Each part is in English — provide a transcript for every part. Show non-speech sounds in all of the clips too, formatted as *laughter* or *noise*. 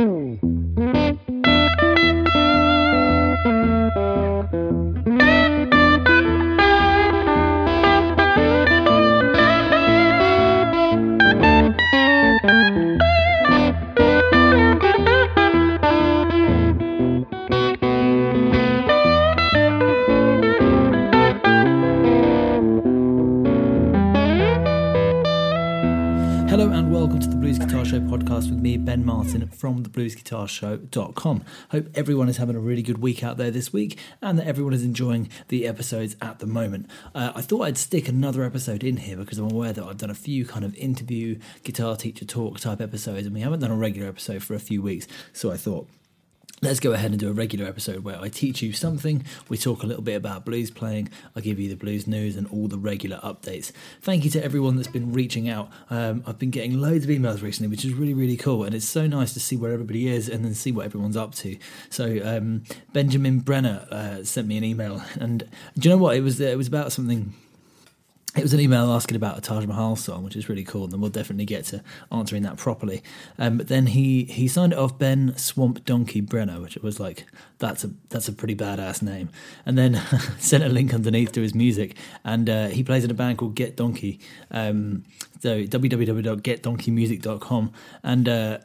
Boom. Hello and welcome to the Blues Guitar Show podcast with me, Ben Martin from thebluesguitarshow.com. Hope everyone is having a really good week out there this week and that everyone is enjoying the episodes at the moment. Uh, I thought I'd stick another episode in here because I'm aware that I've done a few kind of interview, guitar teacher talk type episodes and we haven't done a regular episode for a few weeks. So I thought, Let's go ahead and do a regular episode where I teach you something. We talk a little bit about blues playing. I give you the blues news and all the regular updates. Thank you to everyone that's been reaching out. Um, I've been getting loads of emails recently, which is really, really cool. And it's so nice to see where everybody is and then see what everyone's up to. So um, Benjamin Brenner uh, sent me an email, and do you know what? It was it was about something it was an email asking about a Taj Mahal song, which is really cool, and we'll definitely get to answering that properly. Um, but then he he signed it off Ben Swamp Donkey Brenner, which was like that's a that's a pretty badass name, and then *laughs* sent a link underneath to his music, and uh, he plays in a band called Get Donkey. Um, so www.getdonkeymusic.com, and uh,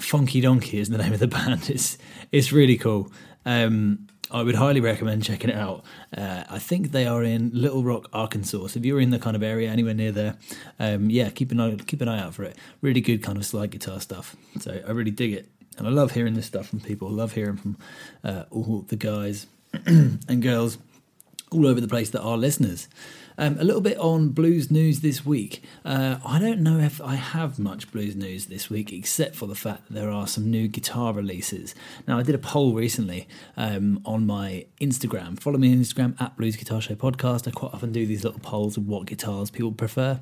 Funky Donkey is the name of the *laughs* band. It's it's really cool. Um, I would highly recommend checking it out. Uh, I think they are in Little Rock, Arkansas. So if you're in the kind of area anywhere near there, um, yeah, keep an eye keep an eye out for it. Really good kind of slide guitar stuff. So I really dig it, and I love hearing this stuff from people. I love hearing from uh, all the guys *clears throat* and girls all over the place that are listeners. Um, a little bit on blues news this week. Uh, I don't know if I have much blues news this week, except for the fact that there are some new guitar releases. Now, I did a poll recently um, on my Instagram. Follow me on Instagram at Blues Guitar Show Podcast. I quite often do these little polls of what guitars people prefer,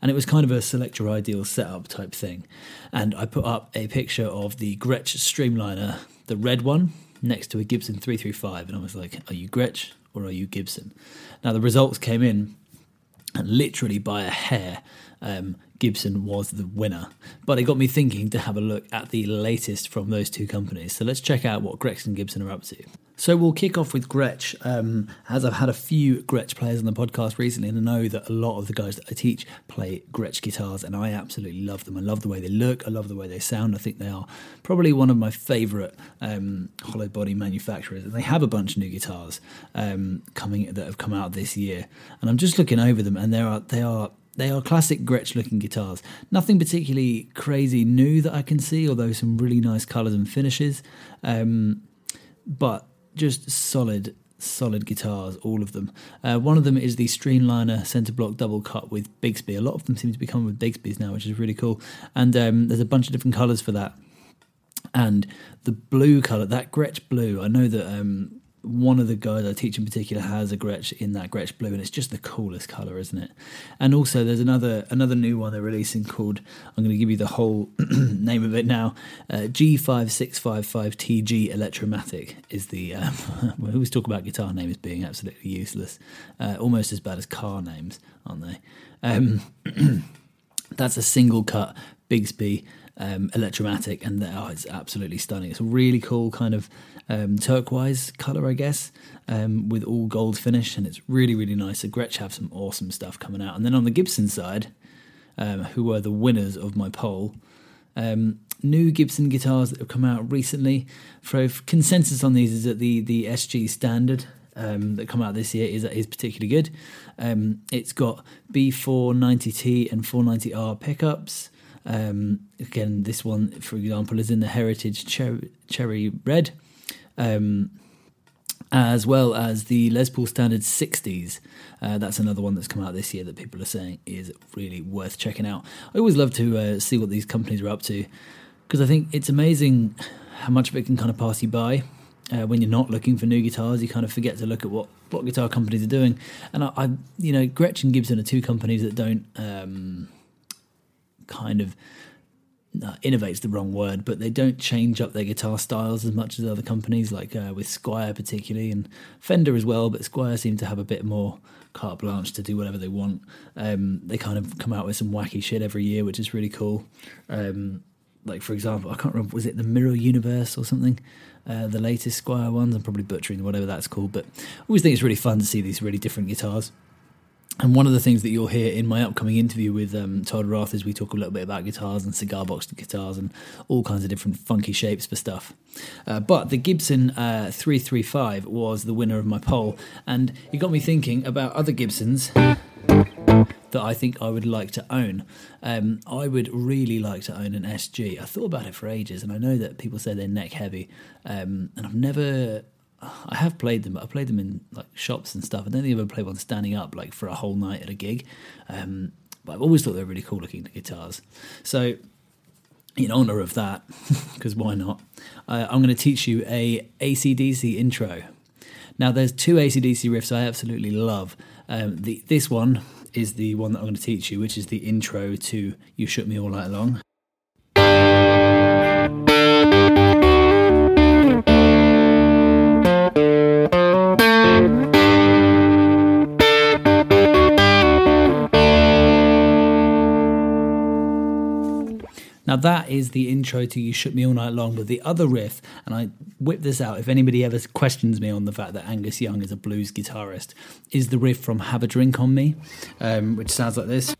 and it was kind of a select your ideal setup type thing. And I put up a picture of the Gretsch Streamliner, the red one, next to a Gibson 335, and I was like, "Are you Gretsch?" or are you Gibson? Now, the results came in, and literally by a hair, um, Gibson was the winner. But it got me thinking to have a look at the latest from those two companies. So let's check out what Gretsch and Gibson are up to. So we'll kick off with Gretsch, um, as I've had a few Gretsch players on the podcast recently, and I know that a lot of the guys that I teach play Gretsch guitars, and I absolutely love them. I love the way they look, I love the way they sound. I think they are probably one of my favourite um, hollow body manufacturers, and they have a bunch of new guitars um, coming that have come out this year. And I'm just looking over them, and they are they are they are classic Gretsch looking guitars. Nothing particularly crazy new that I can see, although some really nice colours and finishes. Um, but just solid, solid guitars, all of them. Uh, one of them is the Streamliner Center Block Double Cut with Bigsby. A lot of them seem to be coming with Bigsby's now, which is really cool. And um, there's a bunch of different colours for that. And the blue colour, that Gretsch blue, I know that um, one of the guys I teach in particular has a Gretsch in that Gretsch blue, and it's just the coolest color, isn't it? And also, there's another another new one they're releasing called I'm going to give you the whole *clears throat* name of it now. Uh, G5655TG Electromatic is the. Um, *laughs* we always talk about guitar names being absolutely useless, uh, almost as bad as car names, aren't they? Um, *clears throat* that's a single cut Bigsby um, Electromatic, and oh, it's absolutely stunning. It's a really cool kind of um, turquoise color, I guess, um, with all gold finish, and it's really really nice. So Gretsch have some awesome stuff coming out, and then on the Gibson side, um, who were the winners of my poll. Um, new Gibson guitars that have come out recently. For consensus on these is that the the SG standard um, that come out this year is is particularly good. Um, it's got B490T and 490R pickups. Um, again, this one, for example, is in the Heritage Cherry, cherry Red, um, as well as the Les Paul Standard 60s. Uh, that's another one that's come out this year that people are saying is really worth checking out. I always love to uh, see what these companies are up to because I think it's amazing how much of it can kind of pass you by. Uh, when you're not looking for new guitars, you kind of forget to look at what, what guitar companies are doing. And I, I you know, Gretsch and Gibson are two companies that don't um, kind of uh, innovate's the wrong word, but they don't change up their guitar styles as much as other companies, like uh, with Squier particularly, and Fender as well. But Squier seem to have a bit more carte blanche to do whatever they want. Um, they kind of come out with some wacky shit every year, which is really cool. Um, like for example, I can't remember was it the Mirror Universe or something. Uh, the latest Squier ones. I'm probably butchering whatever that's called, but I always think it's really fun to see these really different guitars. And one of the things that you'll hear in my upcoming interview with um, Todd Roth is we talk a little bit about guitars and cigar box guitars and all kinds of different funky shapes for stuff. Uh, but the Gibson uh, 335 was the winner of my poll, and it got me thinking about other Gibsons that I think I would like to own. Um, I would really like to own an SG. I thought about it for ages, and I know that people say they're neck heavy, um, and I've never I have played them, but I played them in like shops and stuff. I don't think I've ever played one standing up like for a whole night at a gig. Um, but I've always thought they're really cool looking guitars. So, in honor of that, *laughs* because why not? Uh, I'm going to teach you a ACDC intro. Now, there's two ACDC riffs I absolutely love. Um, the, this one is the one that I'm going to teach you, which is the intro to "You Shook Me All Night Long." Now that is the intro to "You Shook Me All Night Long," but the other riff, and I whip this out if anybody ever questions me on the fact that Angus Young is a blues guitarist, is the riff from "Have a Drink on Me," um, which sounds like this.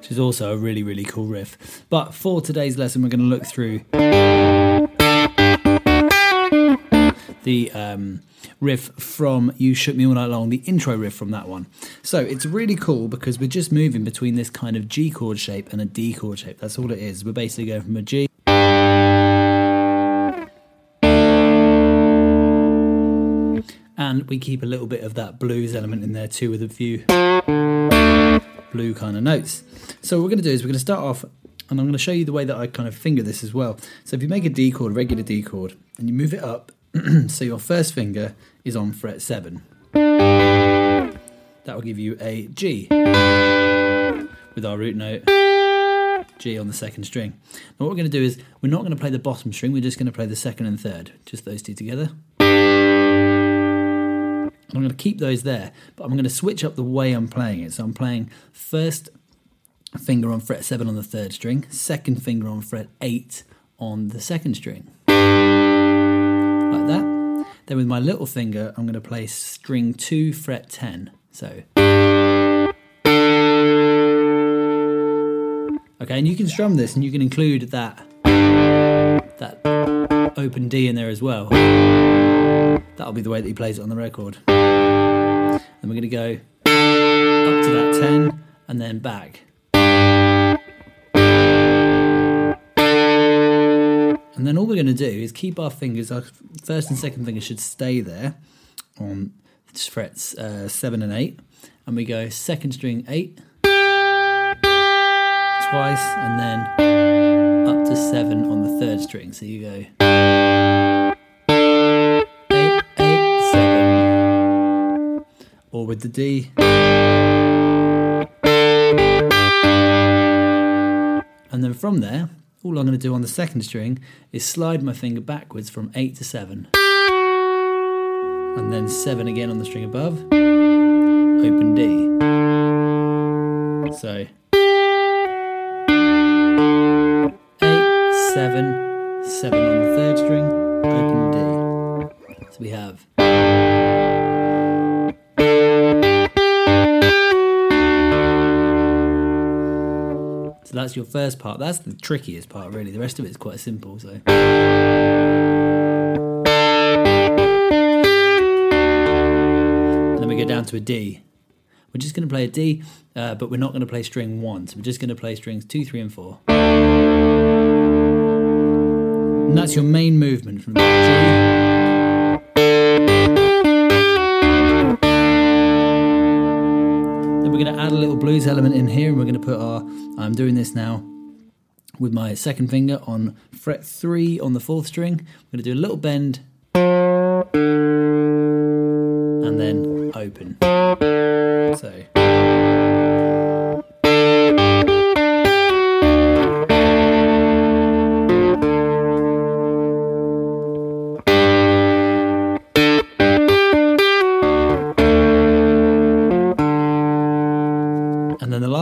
Which is also a really, really cool riff. But for today's lesson, we're going to look through the um, riff from You Shook Me All Night Long, the intro riff from that one. So it's really cool because we're just moving between this kind of G chord shape and a D chord shape. That's all it is. We're basically going from a G. And we keep a little bit of that blues element in there too with a few blue kind of notes. So what we're going to do is we're going to start off and I'm going to show you the way that I kind of finger this as well. So if you make a D chord, regular D chord, and you move it up *clears throat* so your first finger is on fret 7. That will give you a G with our root note G on the second string. Now what we're going to do is we're not going to play the bottom string, we're just going to play the second and third, just those two together. I'm going to keep those there, but I'm going to switch up the way I'm playing it. So I'm playing first finger on fret 7 on the third string, second finger on fret 8 on the second string. Then with my little finger, I'm going to play string 2 fret 10. So. Okay, and you can strum this and you can include that that open D in there as well. That'll be the way that he plays it on the record. Then we're going to go up to that 10 and then back. And then all we're going to do is keep our fingers, our first and second finger should stay there on frets uh, 7 and 8. And we go second string 8, twice, and then up to 7 on the third string. So you go 8, 8, 7. Or with the D. And then from there, all I'm going to do on the second string is slide my finger backwards from 8 to 7. And then 7 again on the string above, open D. So 8, 7, 7 on the third string, open D. So we have So that's your first part. That's the trickiest part, really. The rest of it is quite simple. So. Then we go down to a D. We're just going to play a D, uh, but we're not going to play string one. So we're just going to play strings two, three, and four. And that's your main movement from add a little blues element in here and we're going to put our I'm doing this now with my second finger on fret 3 on the fourth string. We're going to do a little bend and then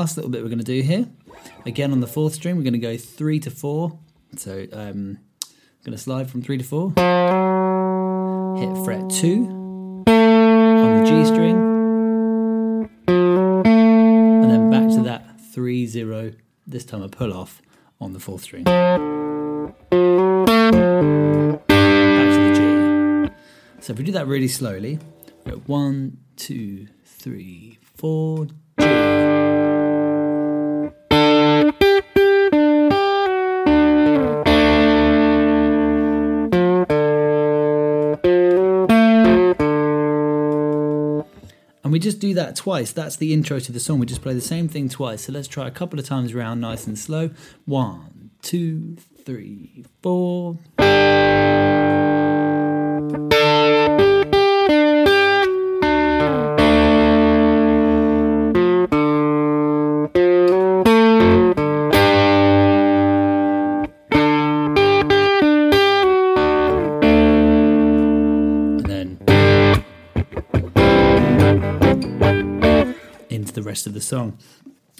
last little bit we're going to do here, again on the fourth string, we're going to go three to four. So um, I'm going to slide from three to four, hit fret two on the G string, and then back to that three zero. This time a pull off on the fourth string. Back to the G. So if we do that really slowly, one, two, three, four, G. just do that twice. That's the intro to the song. We just play the same thing twice. So let's try a couple of times around, nice and slow. One, two, three, four. Into the rest of the song.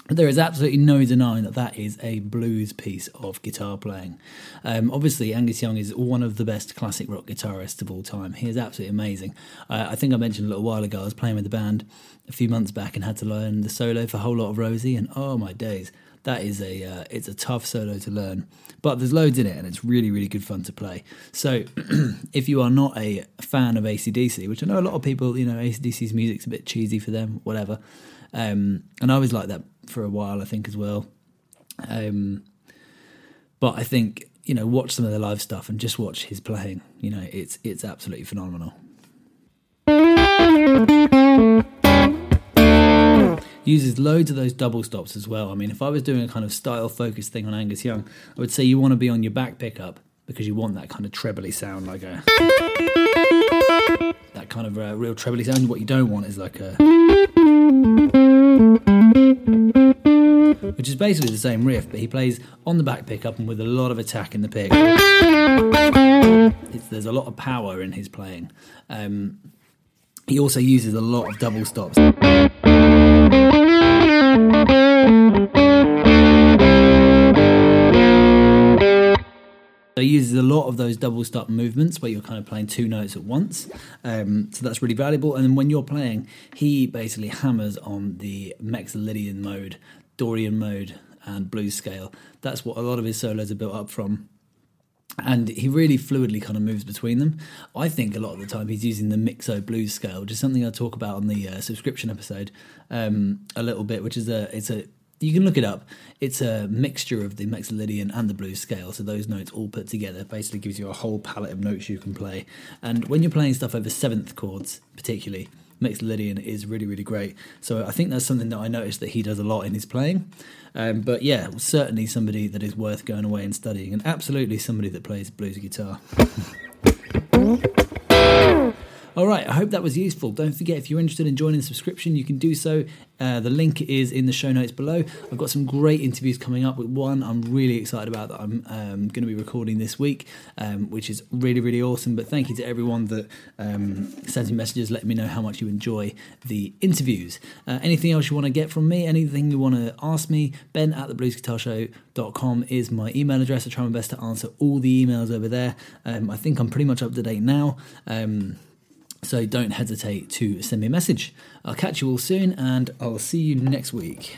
There is absolutely no denying that that is a blues piece of guitar playing. Um, obviously, Angus Young is one of the best classic rock guitarists of all time. He is absolutely amazing. Uh, I think I mentioned a little while ago I was playing with the band a few months back and had to learn the solo for a Whole Lotta Rosie, and oh my days, that is a uh, it's a tough solo to learn. But there's loads in it, and it's really really good fun to play. So *clears throat* if you are not a fan of ACDC, which I know a lot of people, you know, ACDC's music's a bit cheesy for them, whatever. Um, and I was like that for a while, I think, as well. Um, but I think you know, watch some of the live stuff and just watch his playing. You know, it's it's absolutely phenomenal. Uses loads of those double stops as well. I mean, if I was doing a kind of style focused thing on Angus Young, I would say you want to be on your back pickup because you want that kind of trebly sound, like a that kind of uh, real trebly sound. What you don't want is like a which is basically the same riff, but he plays on the back pickup and with a lot of attack in the pick. It's, there's a lot of power in his playing. Um, he also uses a lot of double stops. He uses a lot of those double stop movements where you're kind of playing two notes at once. Um, so that's really valuable. And then when you're playing, he basically hammers on the Mixolydian mode, Dorian mode, and blues scale. That's what a lot of his solos are built up from. And he really fluidly kind of moves between them. I think a lot of the time he's using the Mixo blues scale, which is something I talk about on the uh, subscription episode um, a little bit, which is a it's a you can look it up. It's a mixture of the Mixolydian and the blues scale, so those notes all put together basically gives you a whole palette of notes you can play. And when you're playing stuff over seventh chords, particularly, Mixolydian is really, really great. So I think that's something that I noticed that he does a lot in his playing. Um, but yeah, certainly somebody that is worth going away and studying, and absolutely somebody that plays blues guitar. *laughs* All right, I hope that was useful. Don't forget, if you're interested in joining the subscription, you can do so. Uh, the link is in the show notes below. I've got some great interviews coming up. With one I'm really excited about that I'm um, going to be recording this week, um, which is really, really awesome. But thank you to everyone that um, sends me messages, letting me know how much you enjoy the interviews. Uh, anything else you want to get from me, anything you want to ask me, ben at the thebluesguitarshow.com is my email address. I try my best to answer all the emails over there. Um, I think I'm pretty much up to date now. Um, so don't hesitate to send me a message. I'll catch you all soon and I'll see you next week.